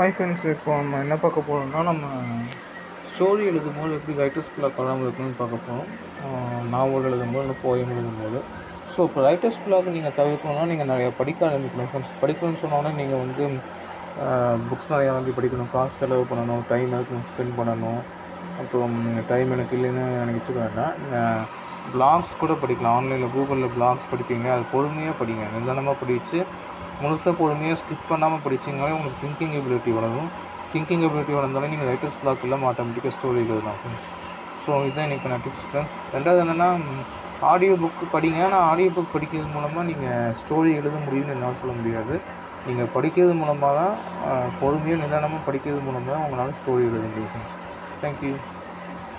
Hi friends இப்போ நம்ம என்ன பார்க்க போகிறோம்னா நம்ம ஸ்டோரி எழுதும்போது எப்படி ரைட்டர்ஸ் பிளாக் வராமல் இருக்குன்னு பார்க்க போகிறோம் நாவல் எழுதும்போது இல்லை போயம் எழுதும்போது ஸோ இப்போ ரைட்டர்ஸ் பிளாக் நீங்கள் தவிர்க்கணும்னா நீங்கள் நிறையா படிக்க ஆரம்பிக்கணும். ஃப்ரெண்ட்ஸ் படிக்கணும்னு சொன்னோன்னே நீங்கள் வந்து புக்ஸ் நிறையா வாங்கி படிக்கணும். காசு செலவு பண்ணணும் டைம் அதுக்கு ஸ்பெண்ட் பண்ணணும். அப்புறம் டைம் எனக்கு இல்லைன்னு நினச்சிக்க வேண்டாம். பிளாக்ஸ் கூட படிக்கலாம். ஆன்லைனில் கூகுளில் பிளாக்ஸ் படிப்பீங்க. அது பொறுமையாக படிங்க. நிதானமாக படித்து முழுசாக பொறுமையாக ஸ்கிப் பண்ணாமல் படிச்சிங்கனாலே உங்களுக்கு திங்கிங் எபிலிட்டி வளரும். திங்கிங் எபிலிட்டி வளர்ந்தாலே நீங்கள் ரைட்டர்ஸ் பிளாக் இல்லாமல் ஆட்டோமேட்டிக்காக ஸ்டோரி எழுதலாம் ஃப்ரெண்ட்ஸ் ஸோ இதுதான் இன்றைக்கி நான் டிப்ஸ் ஃப்ரெண்ட்ஸ் ரெண்டாவது என்னென்னா ஆடியோ புக்கு படிங்க. ஆனால் ஆடியோ புக் படிக்கிறது மூலமாக நீங்கள் ஸ்டோரி எழுத முடியும்னு என்னால் சொல்ல முடியாது. நீங்கள் படிக்கிறது மூலமாக தான் பொறுமையாக நிதானமாக படிக்கிறது மூலமாக தான் உங்களால் ஸ்டோரி எழுத முடியும் ஃப்ரெண்ட்ஸ் தேங்க்யூ